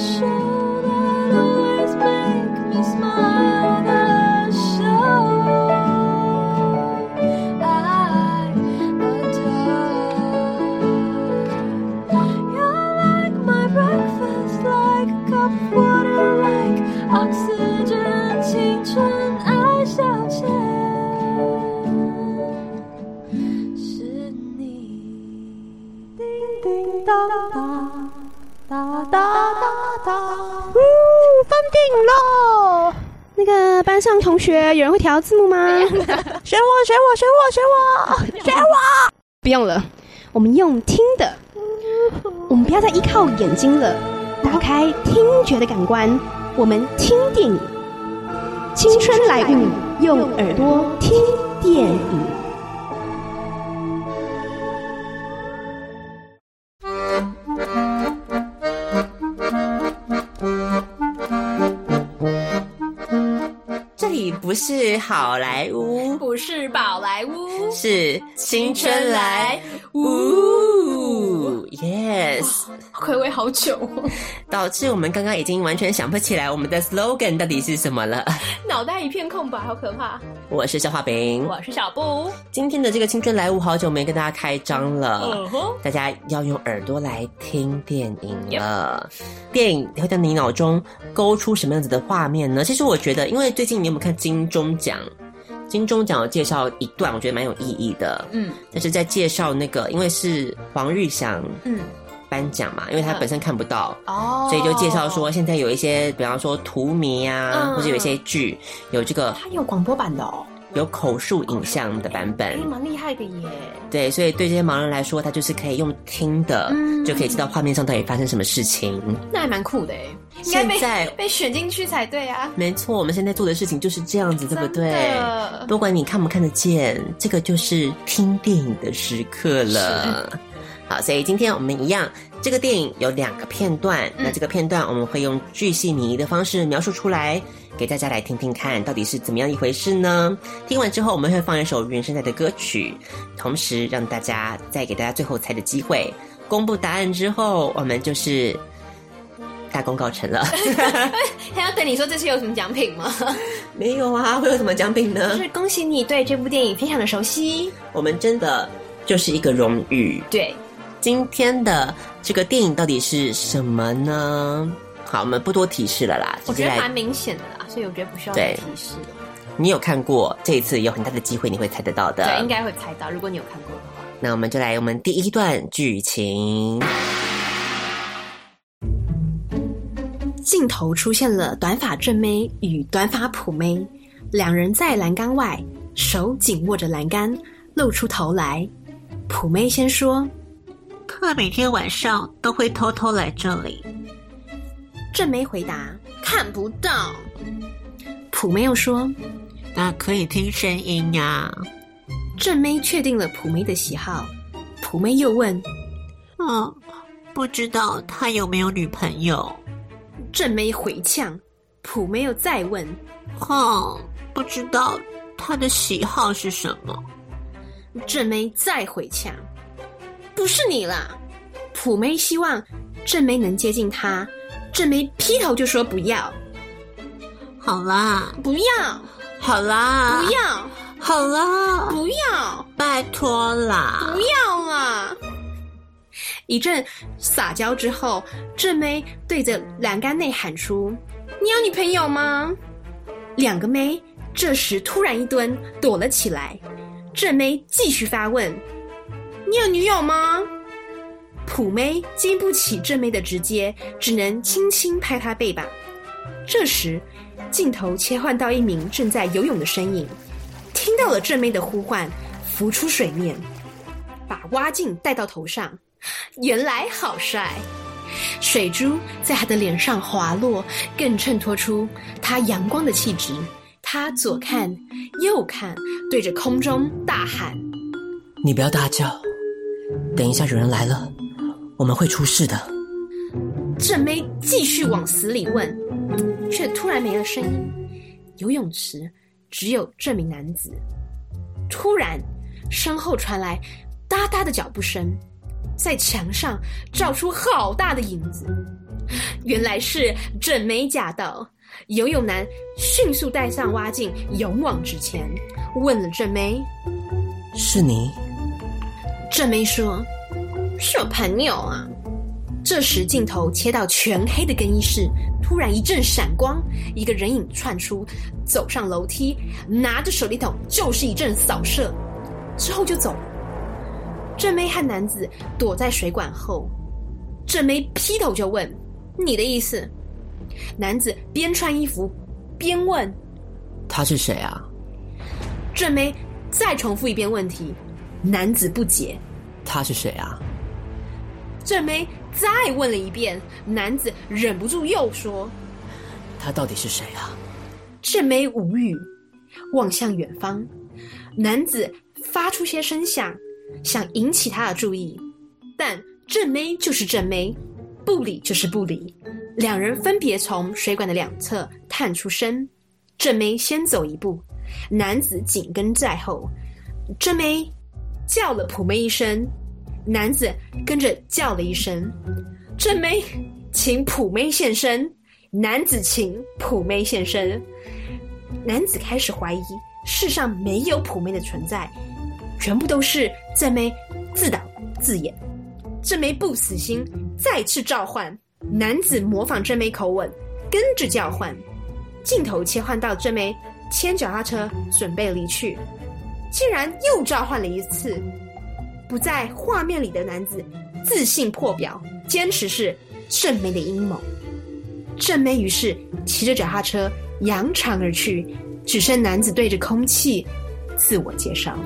是学，有人会调字幕吗？选我，选我，选我，选我，选我！不用了，我们用听的。我们不要再依靠眼睛了，打开听觉的感官，我们听电影。青春来物，用耳朵听电影。不是好莱坞，不是宝莱坞，是青春来。呜。Yes，暌违好久，导致我们刚刚已经完全想不起来我们的 slogan 到底是什么了，脑袋一片空白，好可怕。我是消化饼，我是小布。今天的这个青春来物，好久没跟大家开张了，uh. 大家要用耳朵来听电影了。Yep. 电影会在你脑中勾出什么样子的画面呢？其实我觉得，因为最近你有没有看金钟奖？金钟奖有介绍一段，我觉得蛮有意义的。嗯，但是在介绍那个，因为是黄玉祥嗯颁奖嘛，因为他本身看不到哦，所以就介绍说现在有一些，比方说图迷啊、嗯，或者有一些剧有这个，它有广播版的哦。有口述影像的版本，蛮厉害的耶。对，所以对这些盲人来说，他就是可以用听的，嗯、就可以知道画面上到底发生什么事情。那还蛮酷的耶，现在被选进去才对啊。没错，我们现在做的事情就是这样子，对不对？不管你看不看得见，这个就是听电影的时刻了。好，所以今天我们一样，这个电影有两个片段，嗯、那这个片段我们会用巨细靡遗的方式描述出来。给大家来听听看，到底是怎么样一回事呢？听完之后，我们会放一首原声带的歌曲，同时让大家再给大家最后猜的机会。公布答案之后，我们就是大功告成了。还要等你说这次有什么奖品吗？没有啊，会有什么奖品呢？就是恭喜你对这部电影非常的熟悉。我们真的就是一个荣誉。对，今天的这个电影到底是什么呢？好，我们不多提示了啦。我觉得蛮明显的啦。所以我觉得不需要再提示。你有看过，这一次有很大的机会你会猜得到的。对，应该会猜到。如果你有看过的话，那我们就来我们第一段剧情。镜头出现了短发正妹与短发普妹，两人在栏杆外，手紧握着栏杆，露出头来。普妹先说：“他每天晚上都会偷偷来这里。”正妹回答：“看不到。”普妹又说：“那可以听声音呀。”正妹确定了普妹的喜好，普妹又问：“嗯，不知道他有没有女朋友？”正妹回呛，普妹又再问：“哼，不知道他的喜好是什么？”正妹再回呛：“不是你啦。”普妹希望正妹能接近他。正妹劈头就说不要，好啦，不要，好啦，不要，好啦，不要，拜托啦，不要啦！一阵撒娇之后，正妹对着栏杆内喊出：“你有女朋友吗？”两个妹这时突然一蹲，躲了起来。正妹继续发问：“你有女友吗？”普妹经不起正妹的直接，只能轻轻拍她背板。这时，镜头切换到一名正在游泳的身影，听到了正妹的呼唤，浮出水面，把蛙镜戴到头上。原来好帅，水珠在他的脸上滑落，更衬托出他阳光的气质。他左看右看，对着空中大喊：“你不要大叫，等一下有人来了。”我们会出事的。正妹继续往死里问，却突然没了声音。游泳池只有这名男子。突然，身后传来哒哒的脚步声，在墙上照出好大的影子。原来是正妹驾到。游泳男迅速戴上蛙镜，勇往直前，问了正妹：“是你？”正妹说：“是我朋友啊。”这时镜头切到全黑的更衣室，突然一阵闪光，一个人影窜出，走上楼梯，拿着手电筒就是一阵扫射，之后就走了。正妹和男子躲在水管后，正妹劈头就问：“你的意思？”男子边穿衣服边问：“他是谁啊？”正妹再重复一遍问题，男子不解：“他是谁啊？”正妹再问了一遍，男子忍不住又说：“他到底是谁啊？”正妹无语，望向远方，男子发出些声响，想引起他的注意，但正妹就是正妹，不理就是不理。两人分别从水管的两侧探出身，正妹先走一步，男子紧跟在后。正妹叫了普妹一声，男子跟着叫了一声。正妹请普妹现身，男子请普妹现身。男子开始怀疑世上没有普妹的存在，全部都是正妹自导自演。正妹不死心，再次召唤。男子模仿正妹口吻，跟着叫唤。镜头切换到正妹牵脚踏车准备离去，竟然又召唤了一次。不在画面里的男子自信破表，坚持是正妹的阴谋。正妹于是骑着脚踏车扬长而去，只剩男子对着空气自我介绍。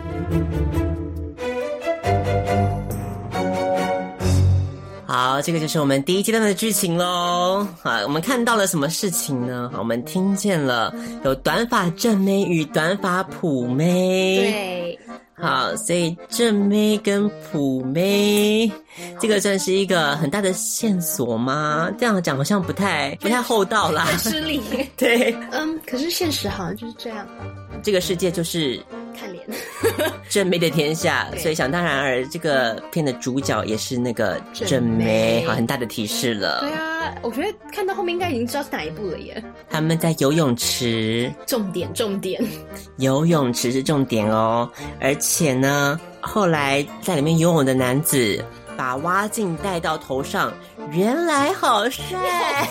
好，这个就是我们第一阶段的剧情喽。好，我们看到了什么事情呢？好，我们听见了有短发正妹与短发普妹。对，好，所以正妹跟普妹，这个算是一个很大的线索吗？这样讲好像不太不太厚道啦，很失礼。对，嗯，可是现实好像就是这样。这个世界就是。看脸，正妹的天下，所以想当然而，这个片的主角也是那个正妹，好，很大的提示了。对啊，我觉得看到后面应该已经知道是哪一部了耶。他们在游泳池，重点重点，游泳池是重点哦。而且呢，后来在里面游泳的男子把蛙镜戴到头上，原来好帅，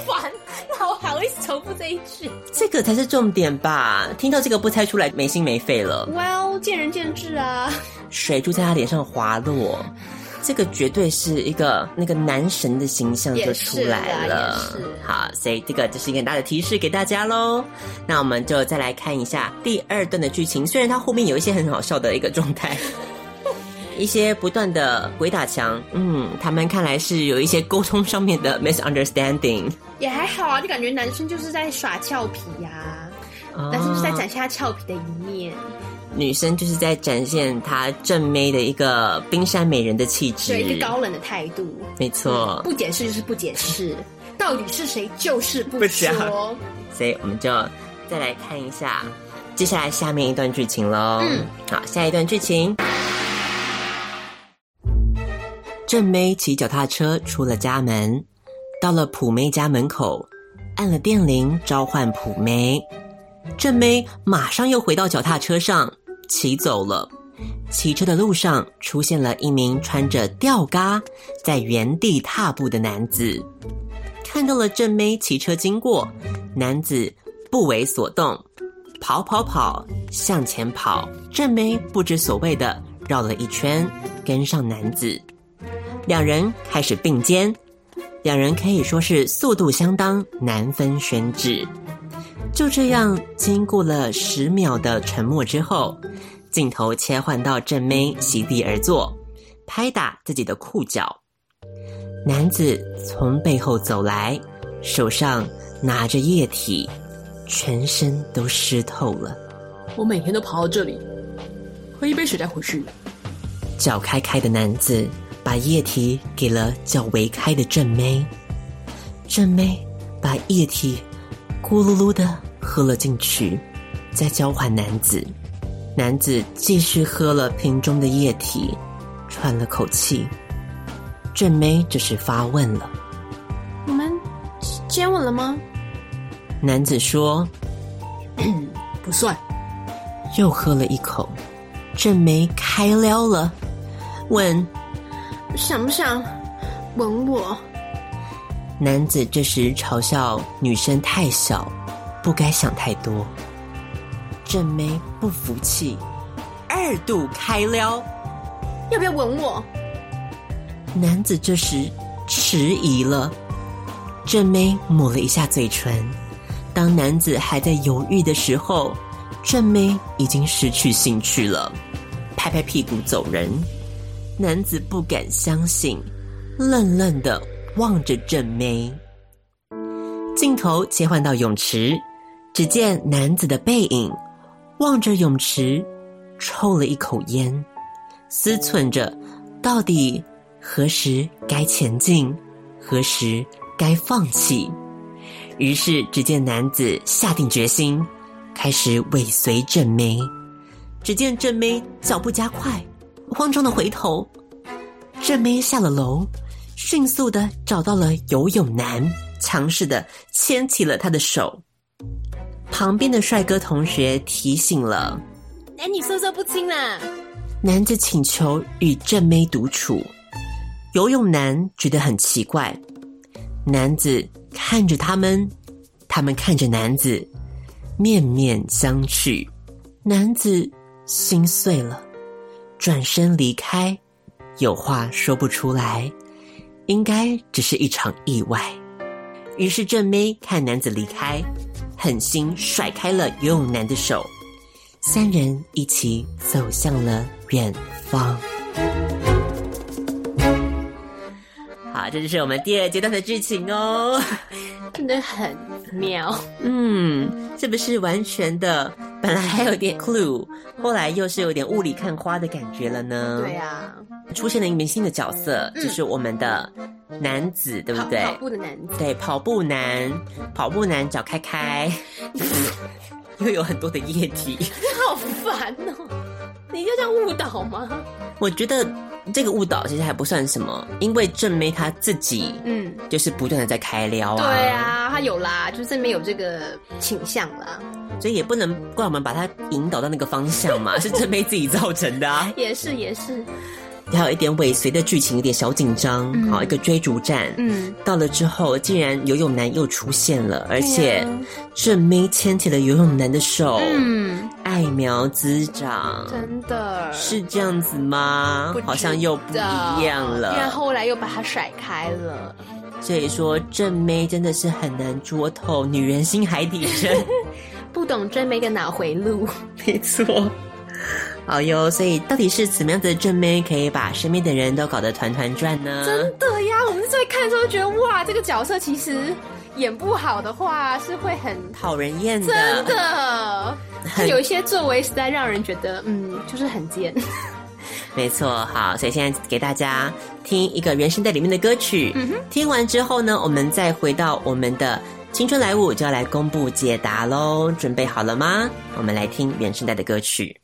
好烦。好好意思重复这一句，这个才是重点吧？听到这个不猜出来，没心没肺了。Well，见仁见智啊。水珠在他脸上滑落，这个绝对是一个那个男神的形象就出来了。好，所以这个就是一个很大的提示给大家喽。那我们就再来看一下第二段的剧情，虽然它后面有一些很好笑的一个状态。一些不断的鬼打墙，嗯，他们看来是有一些沟通上面的 misunderstanding，也还好啊，就感觉男生就是在耍俏皮呀、啊，哦、男生就是在展现他俏皮的一面，女生就是在展现她正妹的一个冰山美人的气质，对，一个高冷的态度，没错、嗯，不解释就是不解释，到底是谁就是不说，不所以我们就再来看一下接下来下面一段剧情喽，嗯，好，下一段剧情。正妹骑脚踏车出了家门，到了普妹家门口，按了电铃召唤普妹。正妹马上又回到脚踏车上骑走了。骑车的路上出现了一名穿着吊嘎在原地踏步的男子，看到了正妹骑车经过，男子不为所动，跑跑跑向前跑。正妹不知所谓的绕了一圈，跟上男子。两人开始并肩，两人可以说是速度相当，难分轩轾。就这样，经过了十秒的沉默之后，镜头切换到正妹席地而坐，拍打自己的裤脚。男子从背后走来，手上拿着液体，全身都湿透了。我每天都跑到这里，喝一杯水再回去。脚开开的男子。把液体给了叫维开的正妹，正妹把液体咕噜噜的喝了进去，再交还男子。男子继续喝了瓶中的液体，喘了口气。正妹这时发问了：“你们接吻了吗？男子说：“ 不算。”又喝了一口，正妹开撩了，问：“想不想吻我？”男子这时嘲笑女生太小，不该想太多。正妹不服气，二度开撩：“要不要吻我？”男子这时迟疑了，正妹抹了一下嘴唇。当男子还在犹豫的时候，正妹已经失去兴趣了，拍拍屁股走人。男子不敢相信，愣愣的望着正妹。镜头切换到泳池，只见男子的背影望着泳池，抽了一口烟，思忖着到底何时该前进，何时该放弃。于是，只见男子下定决心，开始尾随正妹。只见正妹脚步加快，慌张的回头。正妹下了楼，迅速的找到了游泳男，强势的牵起了他的手。旁边的帅哥同学提醒了：“哎，你瑟瑟不亲啦。”男子请求与正妹独处，游泳男觉得很奇怪。男子。看着他们，他们看着男子，面面相觑。男子心碎了，转身离开，有话说不出来，应该只是一场意外。于是正妹看男子离开，狠心甩开了游泳男的手，三人一起走向了远方。好，这就是我们第二阶段的剧情哦，真的很妙。嗯，是不是完全的？本来还有点 clue，后来又是有点雾里看花的感觉了呢？对呀、啊，出现了一名新的角色，嗯、就是我们的男子，对不对？跑步的男子，对，跑步男，跑步男脚开开，又有很多的液体，好烦哦！你就这样误导吗？我觉得。这个误导其实还不算什么，因为正妹她自己，嗯，就是不断的在开撩啊。对啊，她有啦，就是正妹有这个倾向啦，所以也不能怪我们把她引导到那个方向嘛，是正妹自己造成的啊。也是也是。还有一点尾随的剧情，有点小紧张。好、嗯，一个追逐战。嗯，到了之后，竟然游泳男又出现了，而且正妹牵起了游泳男的手。嗯，爱苗滋长，真的是这样子吗？好像又不一样了。然后后来又把他甩开了。所以说，正妹真的是很难捉透女人心海底针，不懂正妹的脑回路。没错。好哟，所以到底是怎么样子的正妹可以把身边的人都搞得团团转呢？真的呀，我们在看的时候觉得哇，这个角色其实演不好的话是会很讨人厌的。真的，就有一些作为实在让人觉得嗯，就是很贱。没错，好，所以现在给大家听一个原声带里面的歌曲。嗯哼，听完之后呢，我们再回到我们的青春来舞，就要来公布解答喽。准备好了吗？我们来听原声带的歌曲。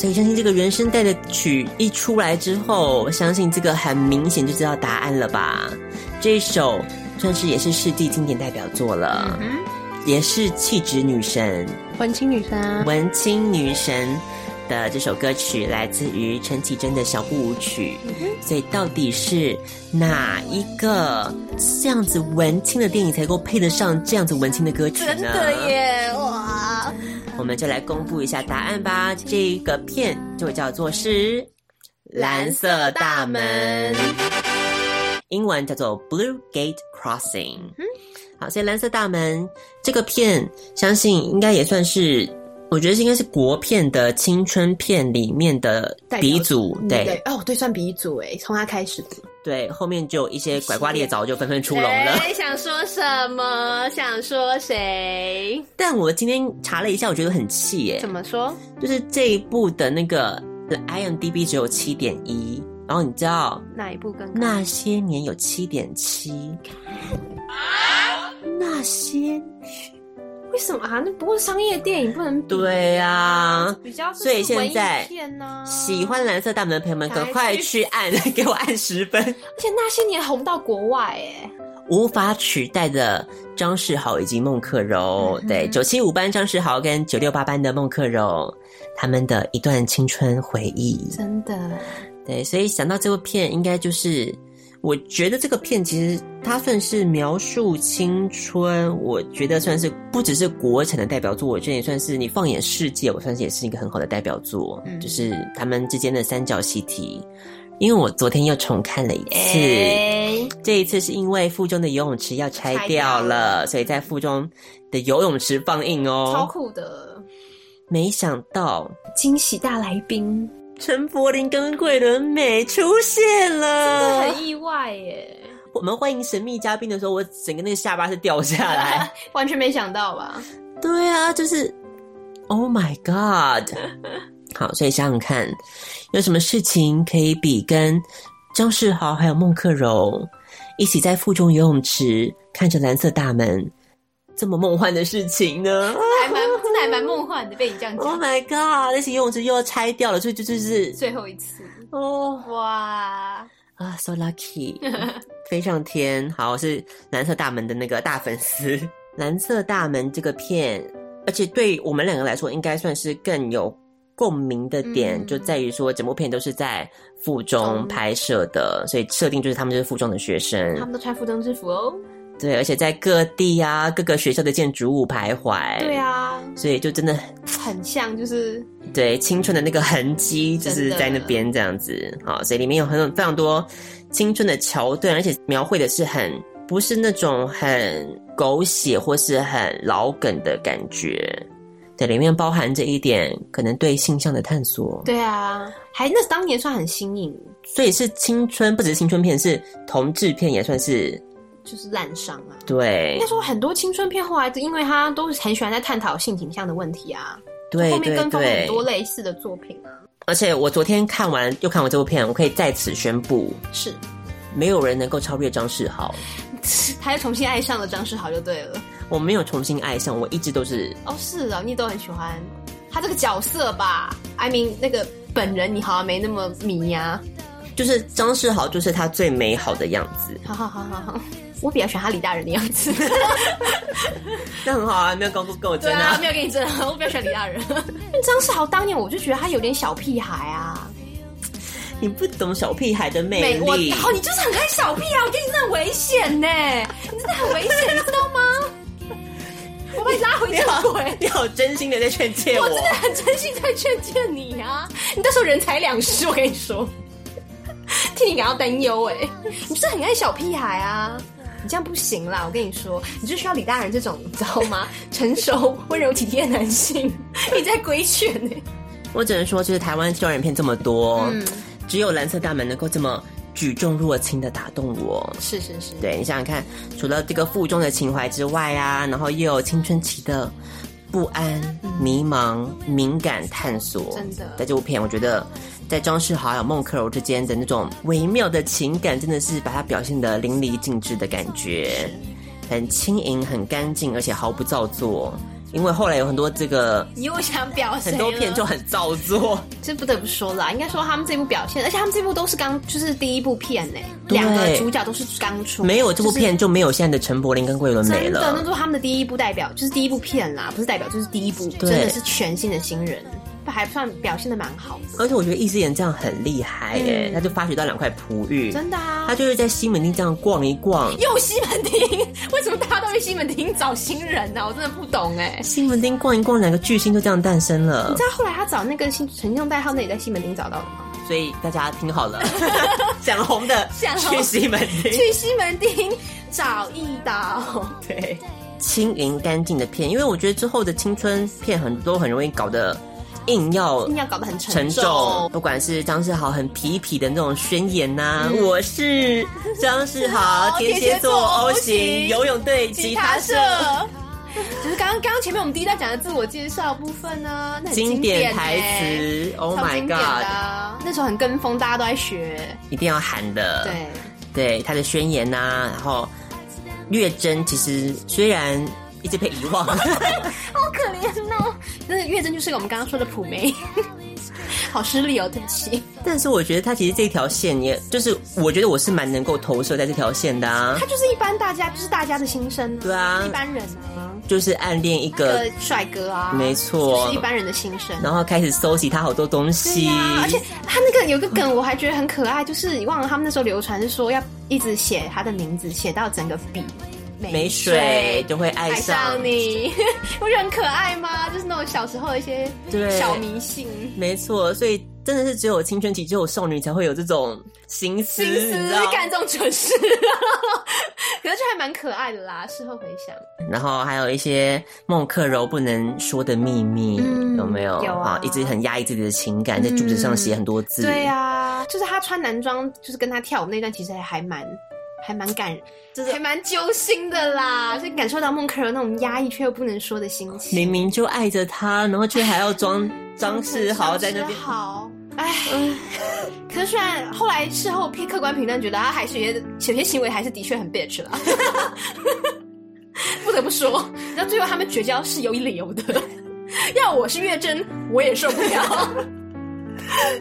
所以相信这个原声带的曲一出来之后，相信这个很明显就知道答案了吧？这一首算是也是世纪经典代表作了，嗯、也是气质女神、文青女神、文青女神的这首歌曲，来自于陈绮贞的小步舞曲。嗯、所以到底是哪一个这样子文青的电影才够配得上这样子文青的歌曲呢？真的耶，哇！我们就来公布一下答案吧。这个片就叫做是《蓝色大门》，英文叫做 Blue Gate Crossing。嗯，好，所以《蓝色大门》这个片，相信应该也算是，我觉得是应该是国片的青春片里面的鼻祖。对，对，哦，对，算鼻祖诶，从他开始的。对，后面就一些拐瓜裂枣就纷纷出笼了。谁想说什么？想说谁？但我今天查了一下，我觉得很气耶。怎么说？就是这一部的那个 IMDB 只有七点一，然后你知道哪一部更高？那些年有七点七。啊？那些。为什么啊？那不过商业电影不能比对啊，比较所以现在喜欢蓝色大门的朋友们，赶快去按，给我按十分。而且那些年红到国外，哎，无法取代的张世豪以及孟克柔，嗯、对，九七五班张世豪跟九六八班的孟克柔，他们的一段青春回忆，真的，对，所以想到这部片，应该就是。我觉得这个片其实它算是描述青春，我觉得算是不只是国产的代表作，我觉得也算是你放眼世界，我算是也是一个很好的代表作。嗯，就是他们之间的三角习题。因为我昨天又重看了一次，欸、这一次是因为附中的游泳池要拆掉了，掉了所以在附中的游泳池放映哦，超酷的。没想到惊喜大来宾。陈柏霖跟桂纶镁出现了，真的很意外耶！我们欢迎神秘嘉宾的时候，我整个那个下巴是掉下来，完全没想到吧？对啊，就是 Oh my God！好，所以想想看，有什么事情可以比跟张世豪还有孟克柔一起在附中游泳池看着蓝色大门这么梦幻的事情呢？还蛮真的。还蛮梦幻的，被你这样讲。Oh my god！那些游泳池又要拆掉了，所以就就是最后一次哦。Oh, 哇啊，so lucky，飞上天。好，我是蓝色大门的那个大粉丝。蓝色大门这个片，而且对我们两个来说，应该算是更有共鸣的点，嗯、就在于说整部片都是在附中拍摄的，嗯、所以设定就是他们就是附中的学生，他们都穿附中制服哦。对，而且在各地啊，各个学校的建筑物徘徊。对啊，所以就真的很像，就是对青春的那个痕迹，就是在那边这样子。好，所以里面有很多非常多青春的桥段，而且描绘的是很不是那种很狗血或是很老梗的感觉。对，里面包含着一点可能对性向的探索。对啊，还那当年算很新颖，所以是青春，不只是青春片，是同志片也算是。就是滥觴啊！对，应该说很多青春片后来，因为他都是很喜欢在探讨性倾向的问题啊。对，后面跟风很多类似的作品啊。而且我昨天看完又看完这部片，我可以在此宣布，是没有人能够超越张世豪。他又重新爱上了张世豪就对了。我没有重新爱上，我一直都是哦，是啊，你都很喜欢他这个角色吧？I mean，那个本人你好像没那么迷呀、啊。就是张世豪，就是他最美好的样子。好好好好好。我比较喜欢他李大人的样子，那很好啊，没有跟跟我争啊，啊，没有跟你争，我比较喜欢李大人。张世豪当年我就觉得他有点小屁孩啊，你不懂小屁孩的魅力。然后你就是很爱小屁孩，我觉得你真的很危险呢，你真的很危险，你知道吗？我把你拉回正轨，你好真心的在劝诫我，我真的很真心在劝诫你啊！你到时候人财两失，我跟你说，替你感到担忧哎，你是很爱小屁孩啊。你这样不行啦！我跟你说，你就需要李大人这种，你知道吗？成熟、温柔、体贴的男性，你在规劝呢。我只能说，就是台湾校园片这么多，嗯，只有蓝色大门能够这么举重若轻的打动我。是是是，对，你想想看，除了这个腹中的情怀之外啊，然后又有青春期的不安、迷茫、敏感、探索。真的，在这部片，我觉得在张世豪还有孟克柔之间的那种微妙的情感，真的是把它表现得淋漓尽致的感觉，很轻盈、很干净，而且毫不造作。因为后来有很多这个，你又想表现很多片就很造作，这不得不说啦。应该说他们这部表现，而且他们这部都是刚就是第一部片呢，两个主角都是刚出，没有这部片就没有现在的陈柏霖跟桂纶镁了。真的，那都是他们的第一部代表，就是第一部片啦，不是代表就是第一部，真的是全新的新人。还算表现的蛮好的，而且我觉得易思妍这样很厉害耶，嗯、他就发掘到两块璞玉，真的啊，他就是在西门町这样逛一逛，又西门町，为什么大家都去西门町找新人呢、啊？我真的不懂哎，西门町逛一逛，两个巨星就这样诞生了。你知道后来他找那个陈陈炯代号，那也在西门町找到的吗？所以大家听好了，想红的想去西门町，去西门町找一刀，对，轻盈干净的片，因为我觉得之后的青春片很多很容易搞得。硬要硬要搞得很沉重，不管是张世豪很痞痞的那种宣言呐、啊，嗯、我是张世豪，天蝎座 O 型游泳队吉他社，就是刚刚刚刚前面我们第一段讲的自我介绍部分呢、啊，那很经典、台词，Oh my God，那时候很跟风，大家都在学，一定要喊的，对。对，他的宣言呐、啊，然后略真其实虽然。一直被遗忘，好可怜哦。但是月珍就是个我们刚刚说的普梅，好失礼哦，对不起。但是我觉得他其实这条线，也就是我觉得我是蛮能够投射在这条线的啊。他就是一般大家，就是大家的心声，对啊，一般人啊，就是暗恋一个帅哥啊，没错，就是一般人的心声。然后开始搜集他好多东西，而且他那个有个梗我还觉得很可爱，就是你忘了他们那时候流传是说要一直写他的名字，写到整个笔。没水就会爱上，你，不是很可爱吗？就是那种小时候的一些小迷信。没错，所以真的是只有青春期、只有少女才会有这种心思，心思干这种蠢事。可是这还蛮可爱的啦，事后回想。然后还有一些孟克柔不能说的秘密，嗯、有没有？有啊，一直很压抑自己的情感，在柱子上写很多字。嗯、对呀、啊，就是他穿男装，就是跟他跳舞那段，其实还蛮。还蛮感人，就是还蛮揪心的啦，所以感受到孟克柔那种压抑却又不能说的心情。明明就爱着他，然后却还要装张世豪在那边。好，哎，嗯、可是虽然后来事后客观评论，觉得他还是有些有些行为还是的确很 bitch 了。不得不说，那最后他们绝交是有理由的。要我是月珍，我也受不了。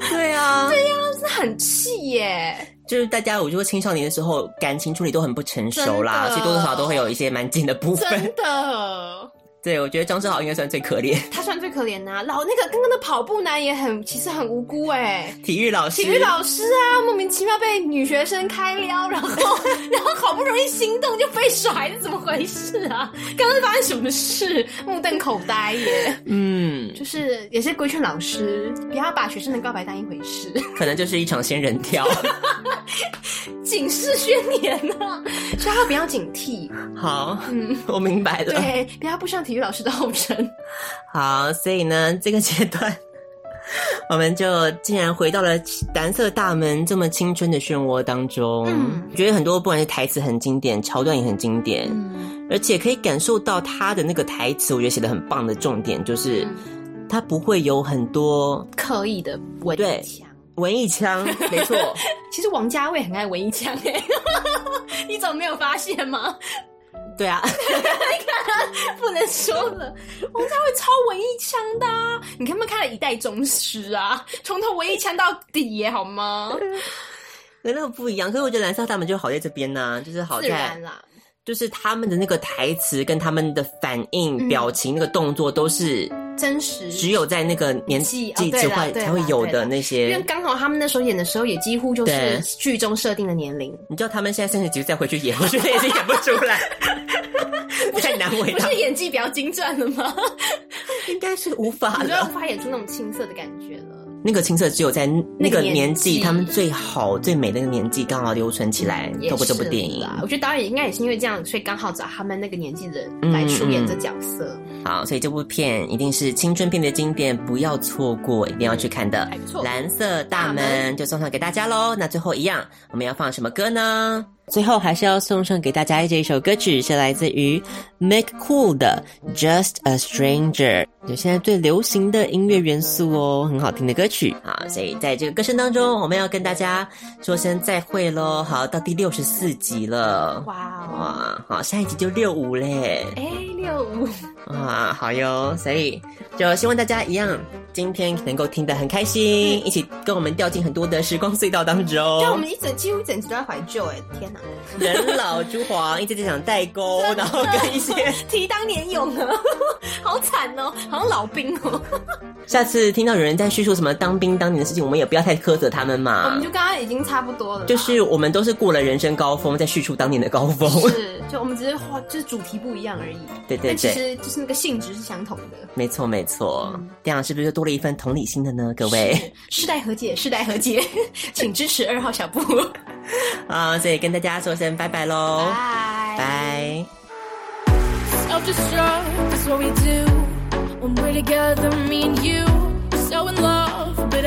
对啊，对呀、啊，是很气耶。就是大家，我觉得青少年的时候感情处理都很不成熟啦，的所以多多少少都会有一些蛮紧的部分。真的。对，我觉得张志豪应该算最可怜，他算最可怜呐、啊。老那个刚刚的跑步男也很，其实很无辜哎、欸。体育老师，体育老师啊，莫名其妙被女学生开撩，然后 然后好不容易心动就被甩，是怎么回事啊？刚刚是发生什么事？目瞪口呆耶。嗯，就是也是规劝老师不要把学生的告白当一回事，可能就是一场仙人跳，警示宣言呢、啊，所以他不要警惕。好，嗯，我明白了。对，不要不上。体育老师的后尘，好，所以呢，这个阶段 我们就竟然回到了蓝色大门这么青春的漩涡当中。嗯，觉得很多不管是台词很经典，桥段也很经典，嗯，而且可以感受到他的那个台词，我觉得写的很棒的重点就是，他不会有很多刻意的文艺腔，文艺腔，没错。其实王家卫很爱文艺腔，哎，你怎么没有发现吗？对啊，不能说了，王家卫超文艺腔的，啊，你看没看了一代宗师啊？从头文艺腔到底耶，好吗？跟那个不一样，可是我觉得蓝色他们就好在这边呢，啊，就是好在，就是他们的那个台词跟他们的反应、嗯、表情、那个动作都是。真实，只有在那个年纪之会才会有的那些，因为刚好他们那时候演的时候也几乎就是剧中设定的年龄。你知道他们现在三十几岁再回去演，我觉得也是演不出来，太难为了。不是演技比较精湛了吗？应该是无法了，无法演出那种青涩的感觉了。那个青涩只有在那个年纪，他们最好最美的那个年纪，刚好留存起来，透过这部电影。我觉得导演应该也是因为这样，所以刚好找他们那个年纪的人来出演这角色。嗯嗯好，所以这部片一定是青春片的经典，不要错过，一定要去看的。还不错，蓝色大门就送上给大家喽。那最后一样，我们要放什么歌呢？最后还是要送上给大家这一首歌曲，是来自于 Make Cool 的《Just a Stranger》，就现在最流行的音乐元素哦，很好听的歌曲。啊，所以在这个歌声当中，我们要跟大家说声再会喽。好，到第六十四集了，哇、wow、哇，好，下一集就六五嘞，哎，六五，啊，好哟，所以就希望大家一样，今天能够听得很开心，一起跟我们掉进很多的时光隧道当中。对，我们一整几乎一整集都在怀旧，哎，天哪！人老珠黄，一直在想代沟，然后跟一些 提当年勇啊，好惨哦，好像老兵哦。下次听到有人在叙述什么当兵当年的事情，我们也不要太苛责他们嘛。我们就刚刚已经差不多了，就是我们都是过了人生高峰，在叙述当年的高峰。是，就我们只是话，就是主题不一样而已。对对对，其实就是那个性质是相同的。没错没错，嗯、这样是不是就多了一份同理心的呢？各位，世代和解，世代和解，请支持二号小布。啊，所以跟大家说声拜拜喽，拜拜。But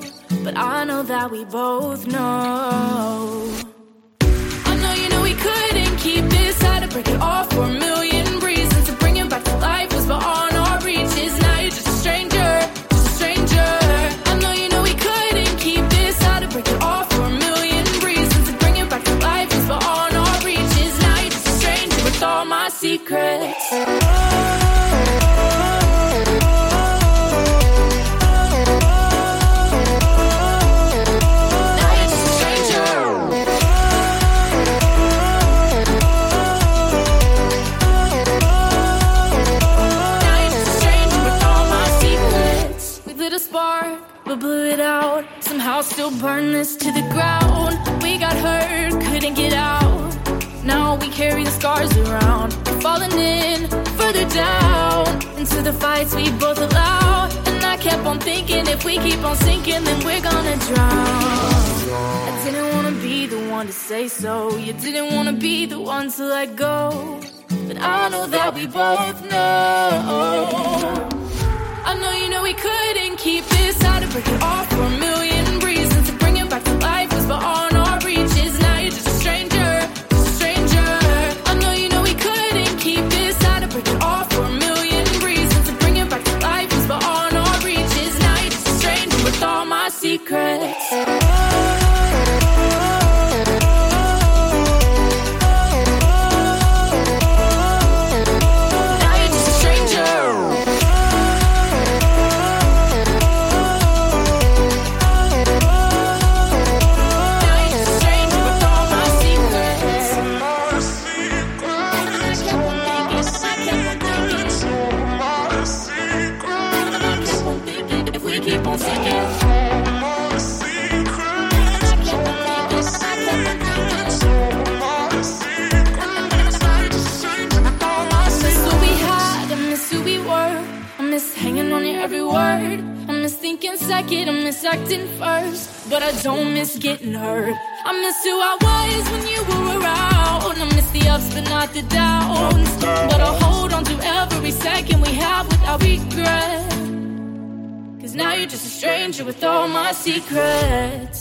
I know that we both know. I know you know we couldn't keep this. Had to break it off for a million Somehow still burn this to the ground. We got hurt, couldn't get out. Now we carry the scars around. Falling in further down into the fights we both allow. And I kept on thinking if we keep on sinking, then we're gonna drown. I didn't wanna be the one to say so. You didn't wanna be the one to let go. But I know that we both know. I know you know we couldn't keep this. To break it off for a million but on secrets.